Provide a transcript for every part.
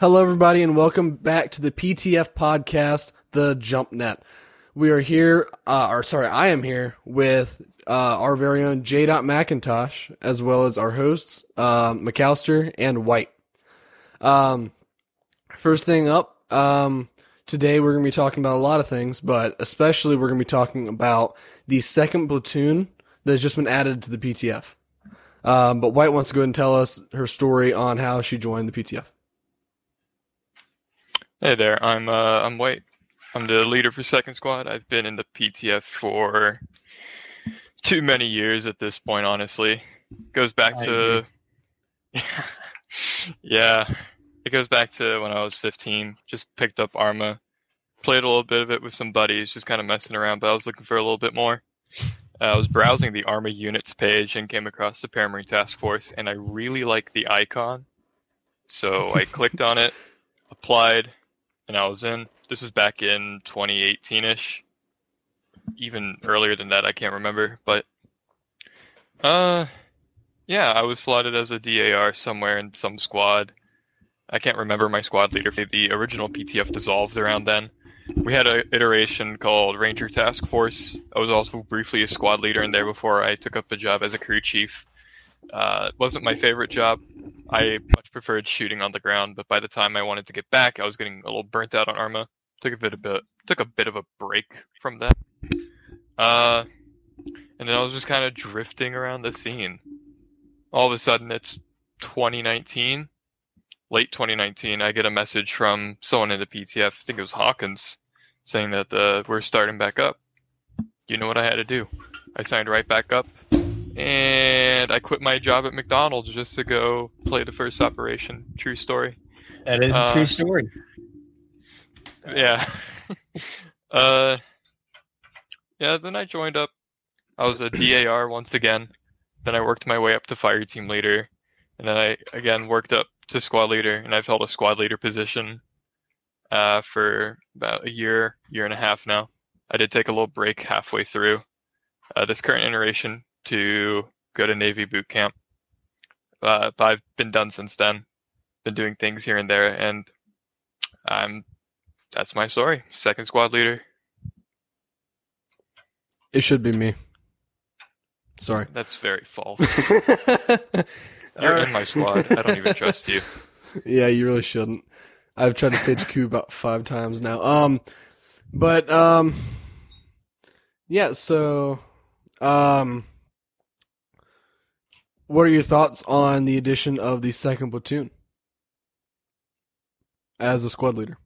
Hello, everybody, and welcome back to the PTF podcast, The JumpNet. We are here, uh, or sorry, I am here with uh, our very own J. Mackintosh, as well as our hosts, uh, McAllister and White. Um, first thing up, um, today we're going to be talking about a lot of things, but especially we're going to be talking about the second platoon that has just been added to the PTF. Um, but White wants to go ahead and tell us her story on how she joined the PTF. Hey there, I'm uh, I'm White. I'm the leader for Second Squad. I've been in the PTF for too many years at this point. Honestly, goes back I to yeah, it goes back to when I was 15. Just picked up Arma, played a little bit of it with some buddies, just kind of messing around. But I was looking for a little bit more. Uh, I was browsing the Arma units page and came across the Paramarine Task Force, and I really liked the icon. So I clicked on it, applied, and I was in. This was back in 2018ish, even earlier than that. I can't remember, but uh, yeah, I was slotted as a DAR somewhere in some squad. I can't remember my squad leader. The original PTF dissolved around then. We had an iteration called Ranger Task Force. I was also briefly a squad leader in there before I took up a job as a crew chief. Uh, it wasn't my favorite job. I much preferred shooting on the ground, but by the time I wanted to get back, I was getting a little burnt out on Arma. Took a bit, a bit took a bit of a break from that. Uh, and then I was just kind of drifting around the scene. All of a sudden, it's 2019, late 2019. I get a message from someone in the PTF. I think it was Hawkins, saying that uh, we're starting back up. You know what I had to do? I signed right back up, and I quit my job at McDonald's just to go play the first operation. True story. That is a Uh, true story. Yeah. uh, yeah, then I joined up. I was a DAR once again. Then I worked my way up to fire team leader. And then I again worked up to squad leader, and I've held a squad leader position uh, for about a year, year and a half now. I did take a little break halfway through uh, this current iteration to go to Navy boot camp. Uh, but I've been done since then. Been doing things here and there, and I'm that's my story. Second squad leader. It should be me. Sorry. That's very false. You're in my squad. I don't even trust you. Yeah, you really shouldn't. I've tried to stage a coup about five times now. Um, but um, yeah. So, um, what are your thoughts on the addition of the second platoon as a squad leader?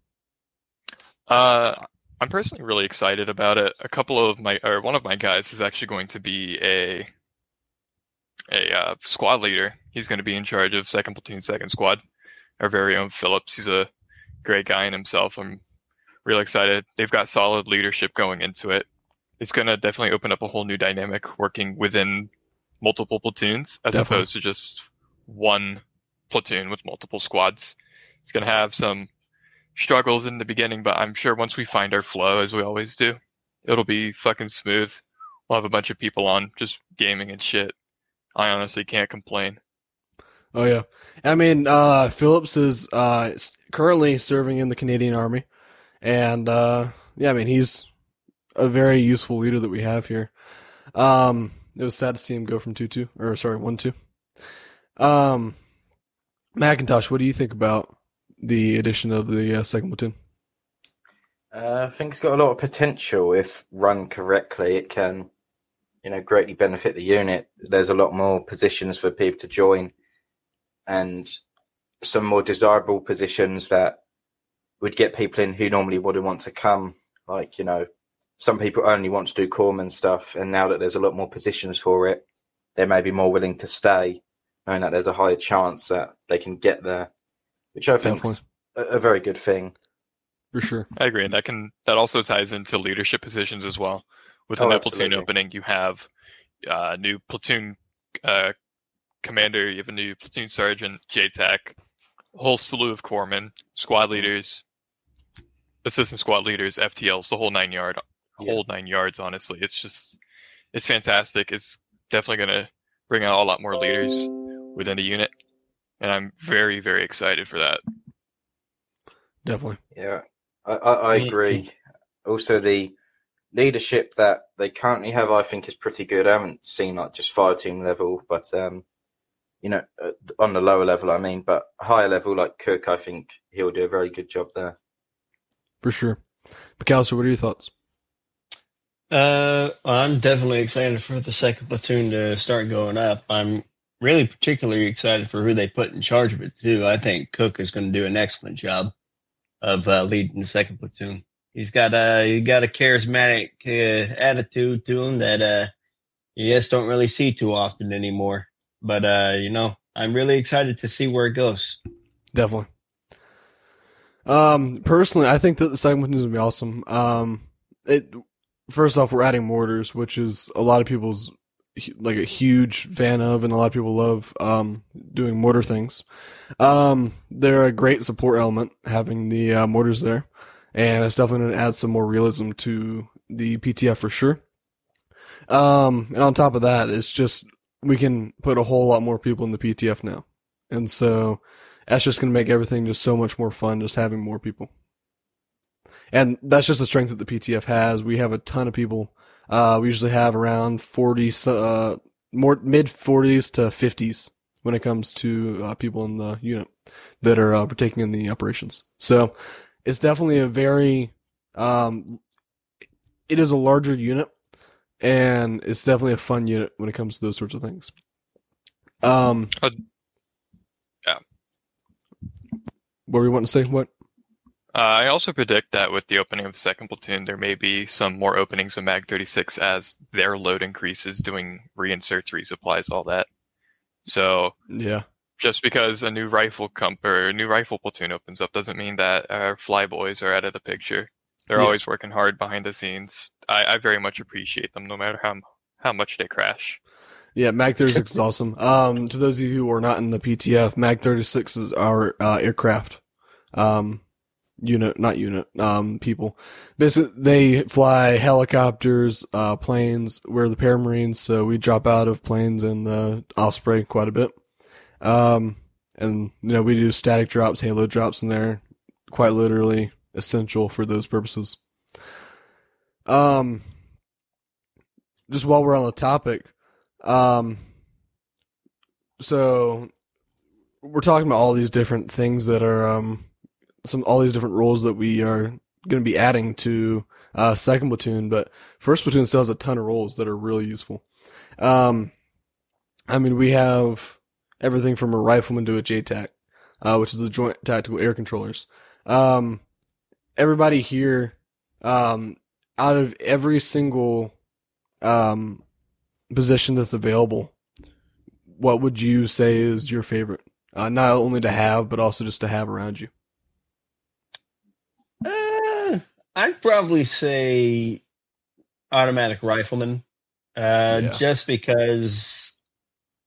Uh, I'm personally really excited about it. A couple of my, or one of my guys is actually going to be a a uh, squad leader. He's going to be in charge of second platoon, second squad. Our very own Phillips. He's a great guy in himself. I'm really excited. They've got solid leadership going into it. It's going to definitely open up a whole new dynamic working within multiple platoons as Definitely. opposed to just one platoon with multiple squads. It's going to have some struggles in the beginning, but I'm sure once we find our flow, as we always do, it'll be fucking smooth. We'll have a bunch of people on just gaming and shit. I honestly can't complain. Oh yeah, I mean, uh, Phillips is uh currently serving in the Canadian Army, and uh, yeah, I mean he's a very useful leader that we have here. Um, it was sad to see him go from two two or sorry one two. Um, Mackintosh, what do you think about the addition of the uh, second platoon? Uh, I think it's got a lot of potential if run correctly. It can, you know, greatly benefit the unit. There's a lot more positions for people to join, and some more desirable positions that would get people in who normally wouldn't want to come. Like you know, some people only want to do corpsman stuff, and now that there's a lot more positions for it, they may be more willing to stay, knowing that there's a higher chance that they can get there, which I think is a, a very good thing. For sure. I agree, and that can that also ties into leadership positions as well. With a Oh, new platoon opening, you have uh, new platoon uh, commander, you have a new platoon sergeant, JTAC, a whole slew of corpsmen, squad leaders, assistant squad leaders, FTLs, the whole nine yard, Yeah. whole nine yards. Honestly, it's just it's fantastic. It's definitely going to bring out a lot more leaders within the unit, and I'm very very excited for that. Definitely. Yeah, I, I, I Mhm. agree. Also, the leadership that they currently have, I think, is pretty good. I haven't seen like just fire team level, but um, you know, uh, on the lower level, I mean, but higher level like Cook, I think he'll do a very good job there. For sure. McAllister, what are your thoughts? Uh, I'm definitely excited for the second platoon to start going up. I'm really particularly excited for who they put in charge of it too. I think Cook is going to do an excellent job of uh, leading the second platoon. He's got a he got a charismatic uh, attitude to him that uh, you just don't really see too often anymore. But uh, you know, I'm really excited to see where it goes. Definitely. Um, personally, I think that the second platoon is gonna be awesome. Um, it first off, we're adding mortars, which is a lot of people's like a huge fan of, and a lot of people love um doing mortar things. Um, they're a great support element having the uh, mortars there, and it's definitely going to add some more realism to the PTF for sure. Um, and on top of that, it's just we can put a whole lot more people in the PTF now, and so that's just going to make everything just so much more fun just having more people. And that's just the strength that the PTF has. We have a ton of people. Uh, we usually have around 40, uh, more mid 40s to 50s when it comes to uh, people in the unit that are uh, partaking in the operations. So it's definitely a very, um, it is a larger unit and it's definitely a fun unit when it comes to those sorts of things. Um, Uh, yeah. What were you wanting to say? What? Uh, I also predict that with the opening of the second platoon, there may be some more openings of Mag 36 as their load increases, doing reinserts, resupplies, all that. So Yeah. just because a new rifle comp or a new rifle platoon opens up doesn't mean that our flyboys are out of the picture. They're Yeah. always working hard behind the scenes. I, I very much appreciate them, no matter how how much they crash. Yeah, Mag 36 is awesome. Um, to those of you who are not in the PTF, Mag 36 is our uh, aircraft um, unit, not unit, um, people. Basically, they fly helicopters, uh, planes. We're the paramarines, so we drop out of planes and the Osprey quite a bit. Um, and, you know, we do static drops, halo drops in there, quite literally essential for those purposes. Um, just while we're on the topic, um, so we're talking about all these different things that are um some all these different roles that we are going to be adding to uh second platoon, but first platoon still has a ton of roles that are really useful. Um, I mean, we have everything from a rifleman to a JTAC, uh, which is the Joint Tactical Air Controllers. Um, everybody here, um, out of every single um position that's available, what would you say is your favorite? Uh, not only to have, but also just to have around you. Uh, I'd probably say automatic rifleman, uh, Yeah. just because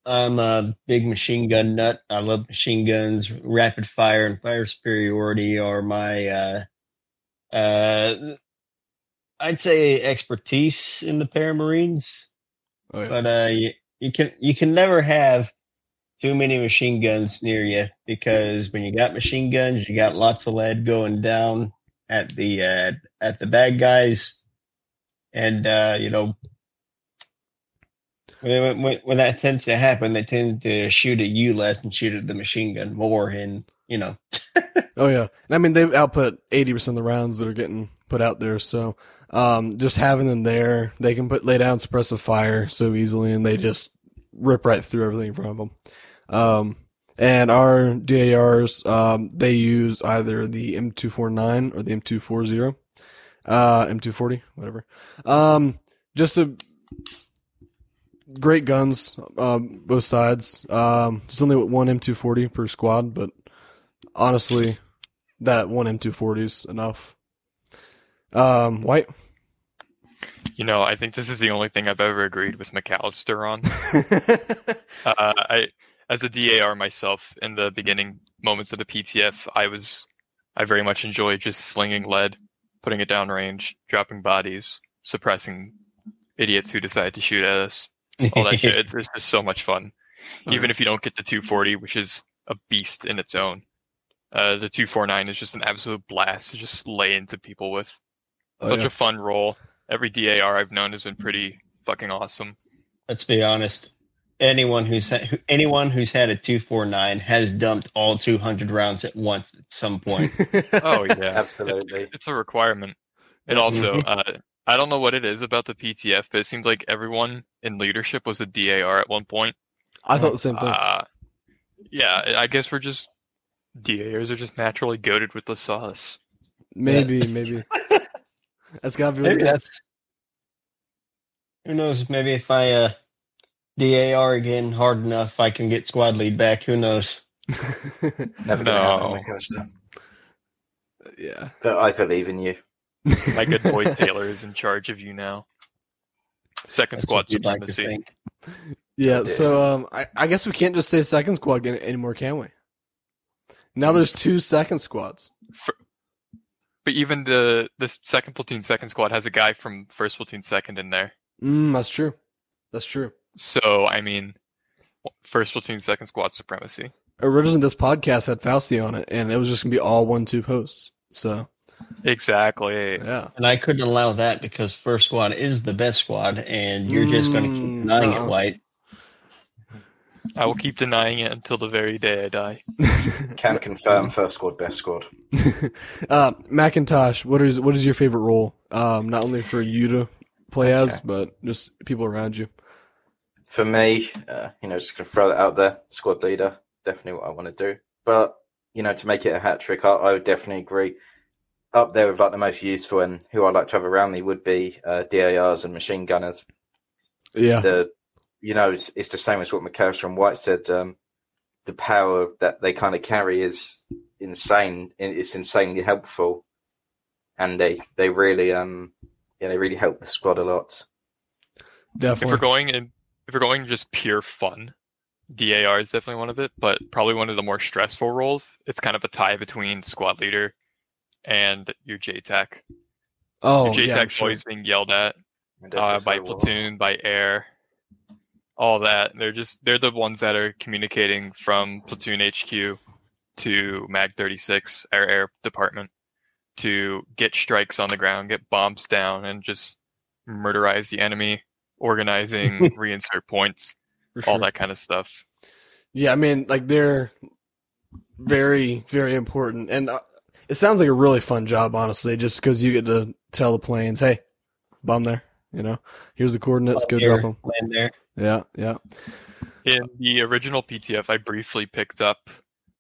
I'm a big machine gun nut. I love machine guns. Rapid fire and fire superiority are my, uh, uh, I'd say expertise in the paramarines. Oh yeah, But uh, you, you can you can never have too many machine guns near you because when you got machine guns, you got lots of lead going down at the uh, at the bad guys, and uh, you know when, when when that tends to happen, they tend to shoot at you less and shoot at the machine gun more, and you know oh yeah. And I mean, they've output eighty percent of the rounds that are getting put out there. So, um, just having them there, they can put lay down suppressive fire so easily, and they just rip right through everything in front of them. Um, and our DARs, um, they use either the M249 or the M240, uh, M240, whatever. Um, just a great guns, um, both sides. Um, there's only one M240 per squad, but honestly, that one M240 is enough. Um, White. You know, I think this is the only thing I've ever agreed with McAllister on. Uh, I, as a DAR myself, in the beginning moments of the PTF, I was, I very much enjoyed just slinging lead, putting it down range, dropping bodies, suppressing idiots who decide to shoot at us. All that shit. It's, it's just so much fun. Oh, Even yeah. if you don't get the 240, which is a beast in its own. Uh, the 249 is just an absolute blast to just lay into people with. Oh, Such yeah. a fun role. Every DAR I've known has been pretty fucking awesome. Let's be honest. Anyone who's ha- anyone who's had a two four nine has dumped all two hundred rounds at once at some point. Oh yeah, Absolutely. It's, it's a requirement. It also, uh, I don't know what it is about the PTF, but it seemed like everyone in leadership was a DAR at one point. I thought the same thing. Uh, yeah, I guess we're just DARs are just naturally goaded with the sauce. maybe, maybe. That's gotta be what Maybe it is. that's who knows. Maybe if I uh, DAR again hard enough, I can get squad lead back. Who knows? Never No. happen, yeah. But I believe in you. My good boy Taylor is in charge of you now. Second That's squad what you'd like to supremacy. Yeah, Yeah. so um, I, I guess we can't just say second squad again anymore, can we? Now there's two second squads. But even the the second platoon second squad has a guy from first platoon second in there. Mm, that's true. That's true. So I mean, first platoon second squad supremacy. Originally, this podcast had Fausti on it, and it was just gonna be all one two hosts. So Exactly. yeah, And I couldn't allow that because first squad is the best squad, and you're just going to keep Mm, denying uh-uh. it, White. I will keep denying it until the very day I die. Can confirm first squad, best squad. uh, Mackintosh, what is what is your favorite role? Um, not only for you to play as, but just people around you. For me, uh, you know, just gonna throw that out there. Squad leader, definitely what I want to do. But you know, to make it a hat trick, I, I would definitely agree. Up there with like the most useful and who I like to have around me would be uh, DARs and machine gunners. Yeah, the you know it's, it's the same as what McAllister and White said. Um, the power that they kind of carry is insane. It's insanely helpful, and they they really um yeah they really help the squad a lot. Definitely. If we're going in, if you're going just pure fun, DAR is definitely one of it. But probably one of the more stressful roles. It's kind of a tie between squad leader and your JTAC. oh, your yeah, JTAC's I'm sure. always being yelled at uh, by just so- platoon, by air, all that. They're just they're the ones that are communicating from platoon HQ to Mag 36, our air department, to get strikes on the ground, get bombs down, and just murderize the enemy, organizing reinsert points, For all that kind of stuff. Yeah, I mean, like they're very, very important, and uh, it sounds like a really fun job, honestly. Just because you get to tell the planes, "Hey, bomb there," you know, here's the coordinates, go Here, drop them. land there. Yeah, yeah. In the original PTF, I briefly picked up.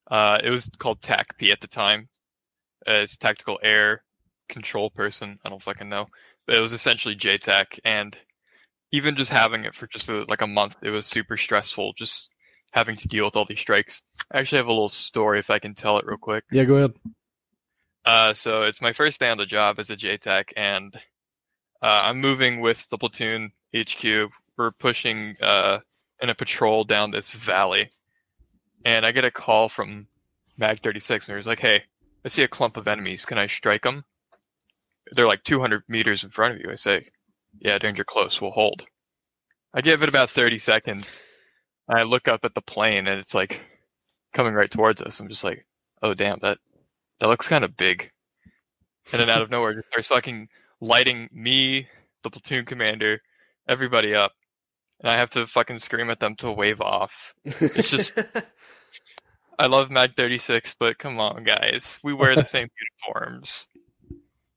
Uh, it was called TACP at the time. Uh, it's tactical air control person. I don't fucking know, but it was essentially JTAC, and even just having it for just a, like a month, it was super stressful. Just having to deal with all these strikes. I actually have a little story if I can tell it real quick. Yeah, go ahead. Uh, so it's my first day on the job as a JTAC, and uh, I'm moving with the platoon HQ. We're pushing uh, in a patrol down this valley, and I get a call from Mag 36, and he's like, "Hey, I see a clump of enemies. Can I strike them?" They're like 200 meters in front of you. I say, "Yeah, danger close. We'll hold." I give it about 30 seconds. I look up at the plane, and it's like coming right towards us. I'm just like, "Oh damn, that that looks kind of big. And then out of nowhere, just starts fucking lighting me, the platoon commander, everybody up. And I have to fucking scream at them to wave off. It's just- I love Mag 36, but come on, guys. We wear the same uniforms.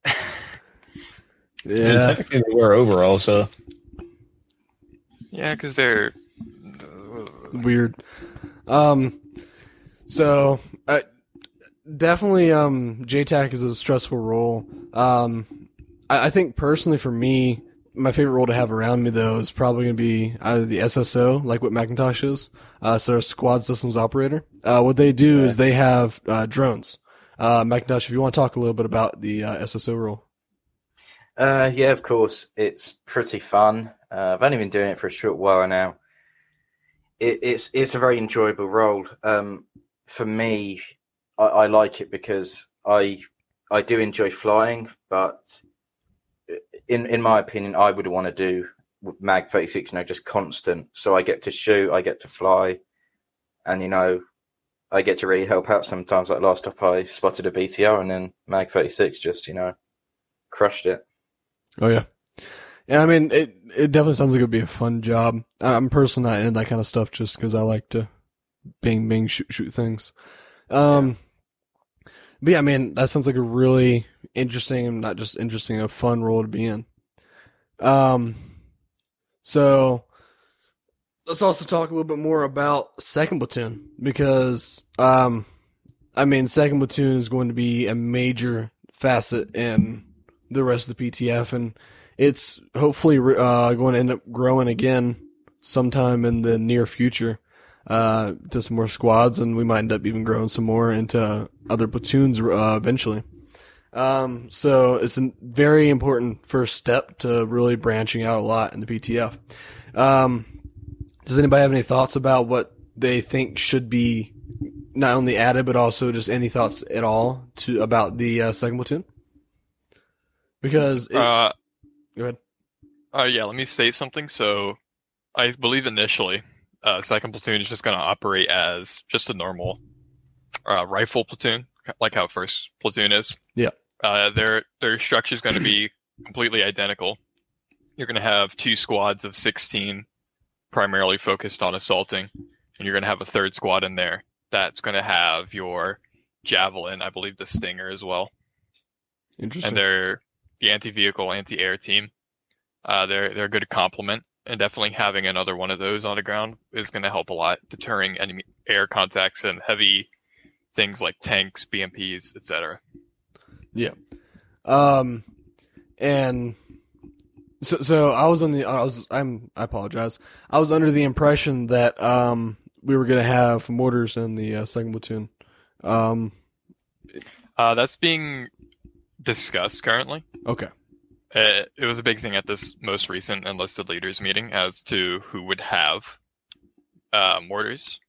yeah. Technically, they were overall, so Yeah, because they're. weird. Um, so uh, definitely, um, JTAC is a stressful role. Um, I, I think personally for me, my favorite role to have around me though is probably going to be either the SSO, like what Mackintosh is. Uh, so they're squad systems operator. Uh, what they do Yeah. is they have uh, drones. Uh, Mackintosh, if you want to talk a little bit about the uh, SSO role. Uh, yeah, of course, it's pretty fun. Uh, I've only been doing it for a short while now. It, it's it's a very enjoyable role. Um, for me, I, I like it because I I do enjoy flying, but in in my opinion, I would want to do Mag thirty six, you know, just constant. So I get to shoot, I get to fly, and you know, I get to really help out sometimes. Like last up, I spotted a BTR, and then Mag Thirty Six just you know crushed it. Oh yeah, yeah. I mean, it it definitely sounds like it'd be a fun job. I'm personally not into that kind of stuff just because I like to bing bing shoot shoot things. Um, but yeah, I mean, that sounds like a really interesting and not just interesting, a fun role to be in. Um, so let's also talk a little bit more about second platoon because, um, I mean, second platoon is going to be a major facet in the rest of the PTF, and it's hopefully uh, going to end up growing again sometime in the near future uh, to some more squads, and we might end up even growing some more into other platoons uh, eventually. Um, so it's a very important first step to really branching out a lot in the PTF. Um, does anybody have any thoughts about what they think should be not only added, but also just any thoughts at all to about the uh, second platoon? Because it, Uh, go ahead. uh, yeah, let me say something. So, I believe initially, uh, second platoon is just going to operate as just a normal uh, rifle platoon, like how first platoon is. Yeah. Uh, their their structure is going to be completely identical. You're going to have two squads of 16, primarily focused on assaulting, and you're going to have a third squad in there that's going to have your javelin, I believe the Stinger as well Interesting. and they're the anti-vehicle, anti-air team. Uh, they're they're a good complement, and definitely having another one of those on the ground is going to help a lot, deterring enemy air contacts and heavy things like tanks, BMPs, etc. Yeah, um, and so, so I was on the, I was, I'm, I apologize. I was under the impression that, um, we were going to have mortars in the uh, second platoon. Um, Uh, that's being discussed currently. okay. Uh, it was a big thing at this most recent enlisted leaders meeting as to who would have uh, mortars,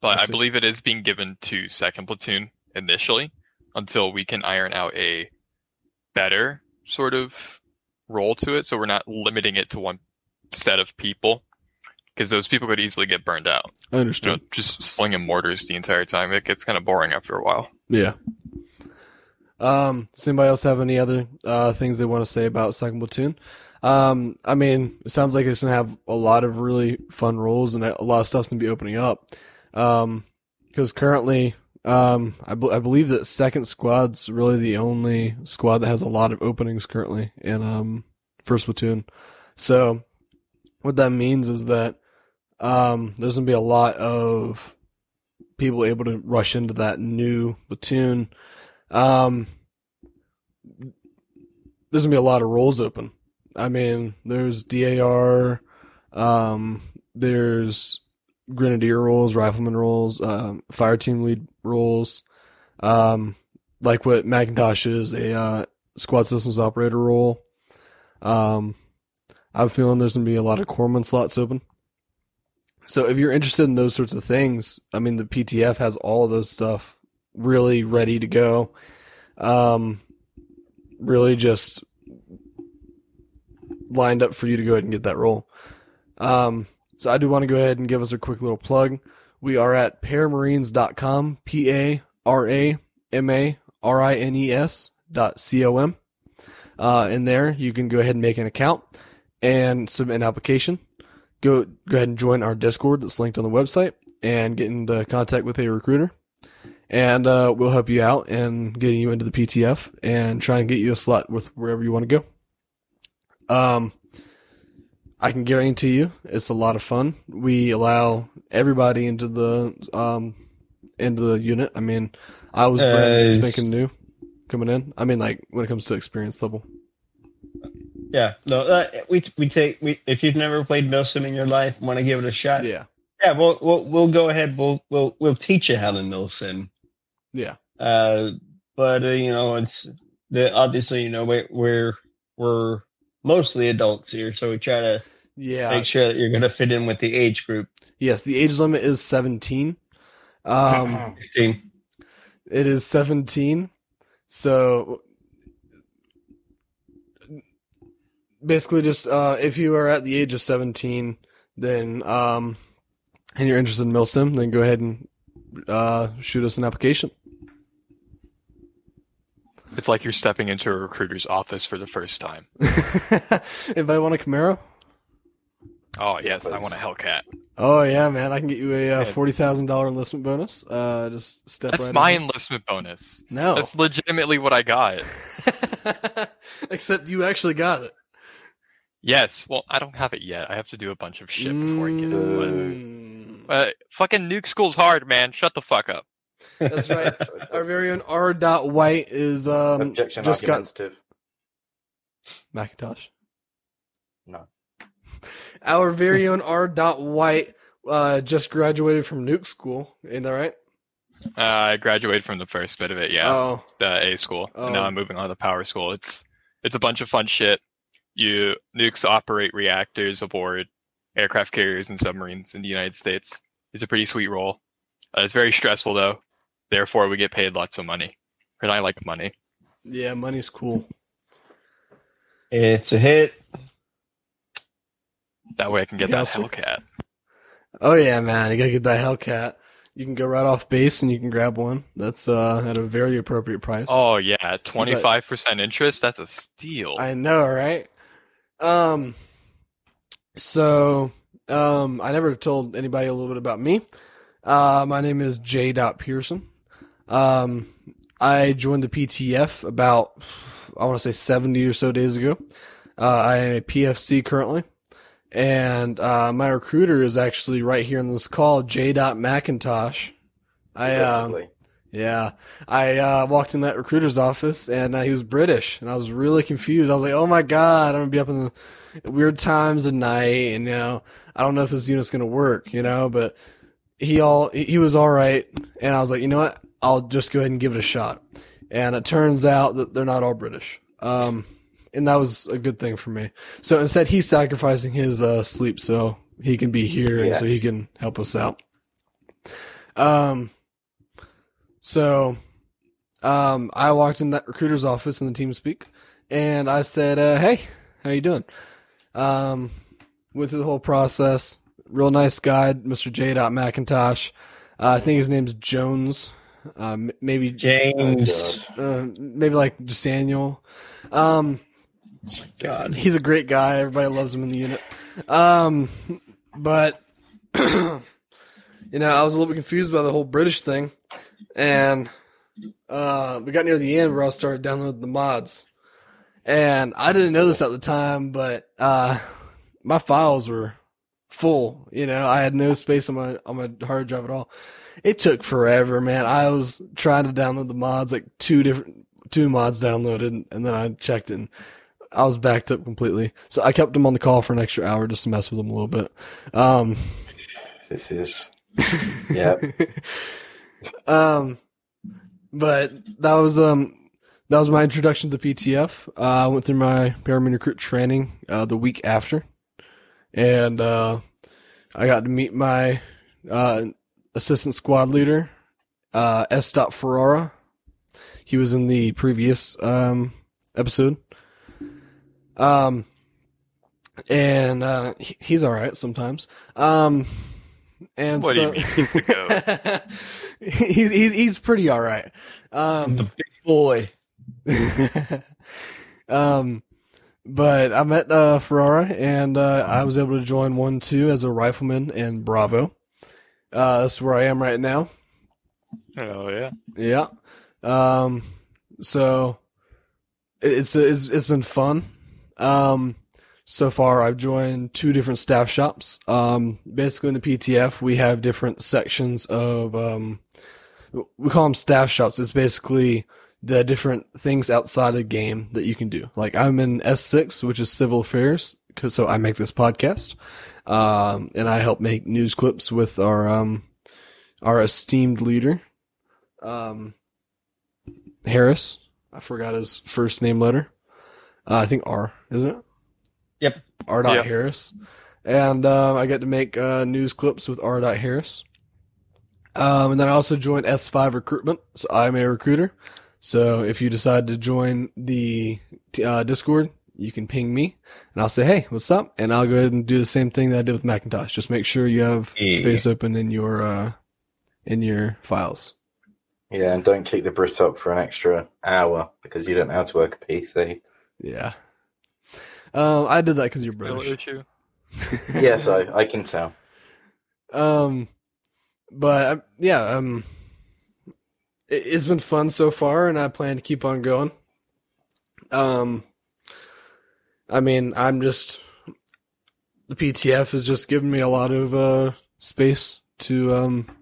but I I, believe it is being given to second platoon initially until we can iron out a better sort of role to it. So we're not limiting it to one set of people because those people could easily get burned out. I You know, understand. just slinging mortars the entire time, it gets kind of boring after a while. Yeah. Um, does anybody else have any other, uh, things they want to say about second platoon? Um, I mean, it sounds like it's to have a lot of really fun roles and a lot of stuff's to be opening up. Um, cause currently, um, I, I believe that second squad's really the only squad that has a lot of openings currently in, um, first platoon. So what that means is that, um, there's to be a lot of people able to rush into that new platoon. Um, there's gonna be a lot of roles open. I mean, there's DAR, um, there's grenadier roles, rifleman roles, um, fire team lead roles, um, like what Mackintosh is a uh, squad systems operator role. Um, I'm feeling there's gonna be a lot of corpsman slots open. So if you're interested in those sorts of things, I mean, the PTF has all of those stuff really ready to go. Um, really just lined up for you to go ahead and get that role. Um, so I do want to go ahead and give us a quick little plug. We are at paramarines.com, P A R A M A R I N E S dot C O M. Uh, in there, you can go ahead and make an account and submit an application. Go, go ahead and join our Discord that's linked on the website and get into contact with a recruiter and uh, we'll help you out and getting you into the PTF and try and get you a slot with wherever you want to go. Um, I can guarantee you it's a lot of fun. We allow everybody into the um into the unit. I mean, I was Uh, spanking new coming in. I mean, like when it comes to experience level. Yeah, no, uh, we we take we if you've never played Milsim in your life, want to give it a shot. Yeah, yeah, we'll we'll we'll go ahead. We'll we'll we'll teach you how to Milsim. Yeah, Uh, but uh, you know, it's the obviously you know we we're we're mostly adults here, so we try to yeah. make sure that you're going to fit in with the age group. Yes, the age limit is seventeen. Um, 16. It is 17. So basically just uh if you are at the age of 17 then um and you're interested in milsim then go ahead and uh, shoot us an application. It's like you're stepping into a recruiter's office for the first time. Anybody want a Camaro? Oh yes, I want a Hellcat. Oh yeah, man! I can get you a uh, forty thousand dollar enlistment bonus. Uh, just step That's right. my in. enlistment bonus. No, That's legitimately what I got. except you actually got it. Yes. Well, I don't have it yet. I have to do a bunch of shit before I get it. Mm, But, uh, fucking nuke school's hard, man. Shut the fuck up. That's right. Our very own R. Dot White is um Objection just got argumentative. Mackintosh. No. Our very own R. Dot White uh just graduated from Nuke School. Ain't that right? Uh, I graduated from the first bit of it. Yeah. Oh, the A school, and now Oh. I'm moving on to power school. It's it's a bunch of fun shit. You nukes operate reactors aboard aircraft carriers and submarines in the United States. It's a pretty sweet role. Uh, it's very stressful though. Therefore, we get paid lots of money, and I like money. yeah, money's cool. It's a hit. That way, I can get Yeah, that sir. Hellcat. Oh yeah, man, you gotta get that Hellcat. You can go right off base and you can grab one. That's uh at a very appropriate price. Oh yeah, twenty five percent interest. That's a steal. I know, right? Um, so, um, I never told anybody a little bit about me. Uh, my name is J. Dot Pearson. Um, I joined the PTF about, I want to say 70 or so days ago. Uh, I am a PFC currently. And, uh, my recruiter is actually right here in this call, J. Dot Mackintosh. I, Supposedly. yeah, I uh, walked in that recruiter's office and uh, he was British, and I was really confused. I was like, "Oh my god, I'm gonna be up in the weird times of night, and you know, I don't know if this unit's gonna work, you know." But he all he was all right, and I was like, "You know what? I'll just go ahead and give it a shot." And it turns out that they're not all British, um, and that was a good thing for me. So instead, he's sacrificing his uh, sleep so he can be here and so he can help us out. Um. So, um, I walked in that recruiter's office in the team speak, and I said, uh, "Hey, how you doing?" Um, went through the whole process. Real nice guy, Mr. J. Dot Mackintosh. Uh, I think his name's Jones. Uh, m- maybe James. uh, maybe like just Daniel. Um, God. he's a great guy. Everybody loves him in the unit. Um, but you know, I was a little bit confused by the whole British thing, and uh, we got near the end where I started downloading the mods, and I didn't know this at the time, but uh, my files were full. You know, I had no space on my on my hard drive at all. It took forever, man. I was trying to download the mods, like two different two mods downloaded, and then I checked. And I was backed up completely. So I kept him on the call for an extra hour just to mess with him a little bit. Um, This is. Yeah. um, but that was um that was my introduction to PTF. Uh, I went through my paramedic recruit training uh, the week after, and uh, I got to meet my uh, assistant squad leader, uh, S. Dot Ferrara. He was in the previous um, episode. Um, and uh, he- he's all right sometimes. Um, and What do you so mean he's the he's, he's he's pretty all right. Um, The big boy. um, but I met uh, Ferrara, and uh, I was able to join one two as a rifleman in Bravo. Uh, that's where I am right now. Oh yeah. Yeah. Um, so it's it's it's been fun. Um, so far I've joined two different staff shops. Um, basically in the PTF we have different sections of um, we call them staff shops. It's basically the different things outside of the game that you can do. Like I'm in S6, which is civil affairs, cause so I make this podcast. Um, and I help make news clips with our, um, our esteemed leader, um, Harris. I forgot his first name letter. Uh, I think R, isn't it? Yep. R. Dot Yeah. Harris. And um, I get to make uh, news clips with R. Dot Harris. Um, and then I also joined S5 Recruitment. So I'm a recruiter. So if you decide to join the uh, Discord, you can ping me and I'll say, hey, what's up? And I'll go ahead and do the same thing that I did with Mackintosh. Just make sure you have Yeah. space open in your uh, in your files. Yeah, and don't keep the Brit up for an extra hour because you don't know how to work a PC. Yeah. Um, I did that because you're Skill British. issue. yes, I, I can tell. Um, but um, yeah, um, it, it's been fun so far, and I plan to keep on going. Um, I mean, I'm just the PTF has just given me a lot of uh space to um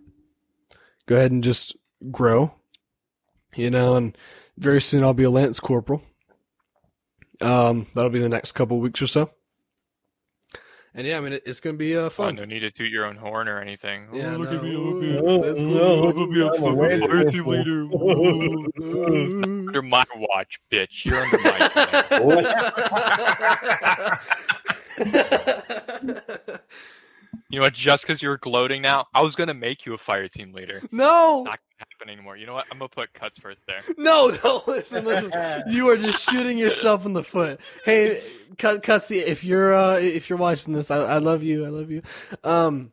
go ahead and just grow, you know, and very soon I'll be a lance corporal. Um, that'll be the next couple weeks or so. And yeah, I mean, it, it's gonna be uh, Oh, fun. no need to toot your own horn or anything. Yeah, oh, look no. at me, look at me. Oh, That's cool. no, I'm gonna be a fucking fire team leader. Under my watch, bitch. You're under my command. You know what? Just because you're gloating now, I was gonna make you a fire team leader. no, Not gonna happen anymore. You know what? I'm gonna put cuts first there. no, no! Listen, listen. You are just shooting yourself in the foot. Hey, cut, Cutsy, if you're uh, if you're watching this, I, I love you. I love you. Um,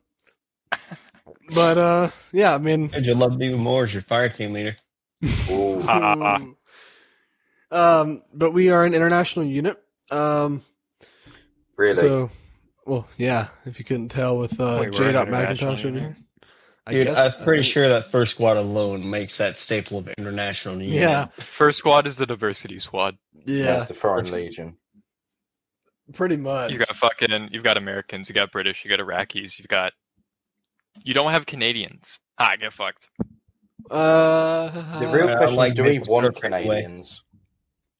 but uh, yeah, I mean, Would you love me even more as your fire team leader? Um, but we are an international unit. Um, Really? so, well, yeah, if you couldn't tell with uh, Wait, J. an Dot international Mackintosh here. I Dude, guess- I'm pretty I- sure that first squad alone makes that staple of international unit. Yeah, First squad is the diversity squad. yeah, That's the Foreign Legion. pretty much. You got fucking, you've got Americans, you got British, you got Iraqis, you've got. You don't have Canadians. Ah, get fucked. Uh, The real I question like is, do we want syrup right away. Canadians?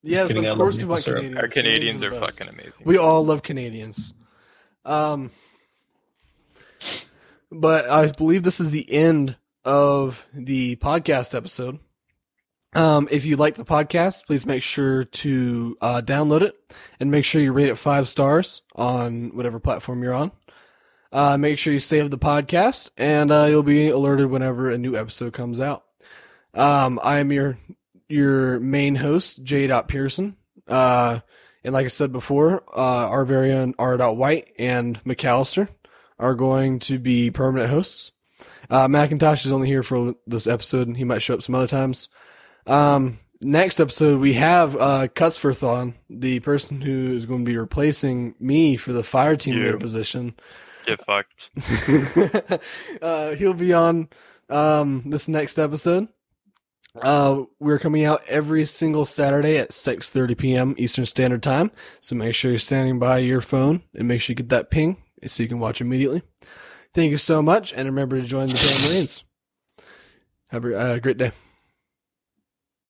yes, of course we want syrup. Canadians. Our Canadians are the best. fucking amazing. We all love Canadians. Um, but I believe this is the end of the podcast episode. Um, if you like the podcast, please make sure to uh, download it and make sure you rate it five stars on whatever platform you're on. Uh, make sure you save the podcast and uh, you'll be alerted whenever a new episode comes out. Um, I am your your main host, J. Pearson. Uh, and like I said before, uh, our very own R. White and McAllister are going to be permanent hosts. Uh, Mackintosh is only here for this episode, and he might show up some other times. Um, next episode, we have uh, Cutsforth on, the person who is going to be replacing me for the fire team leader position. Get fucked. uh, he'll be on um, this next episode. Uh, we're coming out every single Saturday at 6:30 p.m. Eastern Standard Time. So make sure you're standing by your phone and make sure you get that ping so you can watch immediately. Thank you so much, and remember to join the Marines. Have a uh, great day.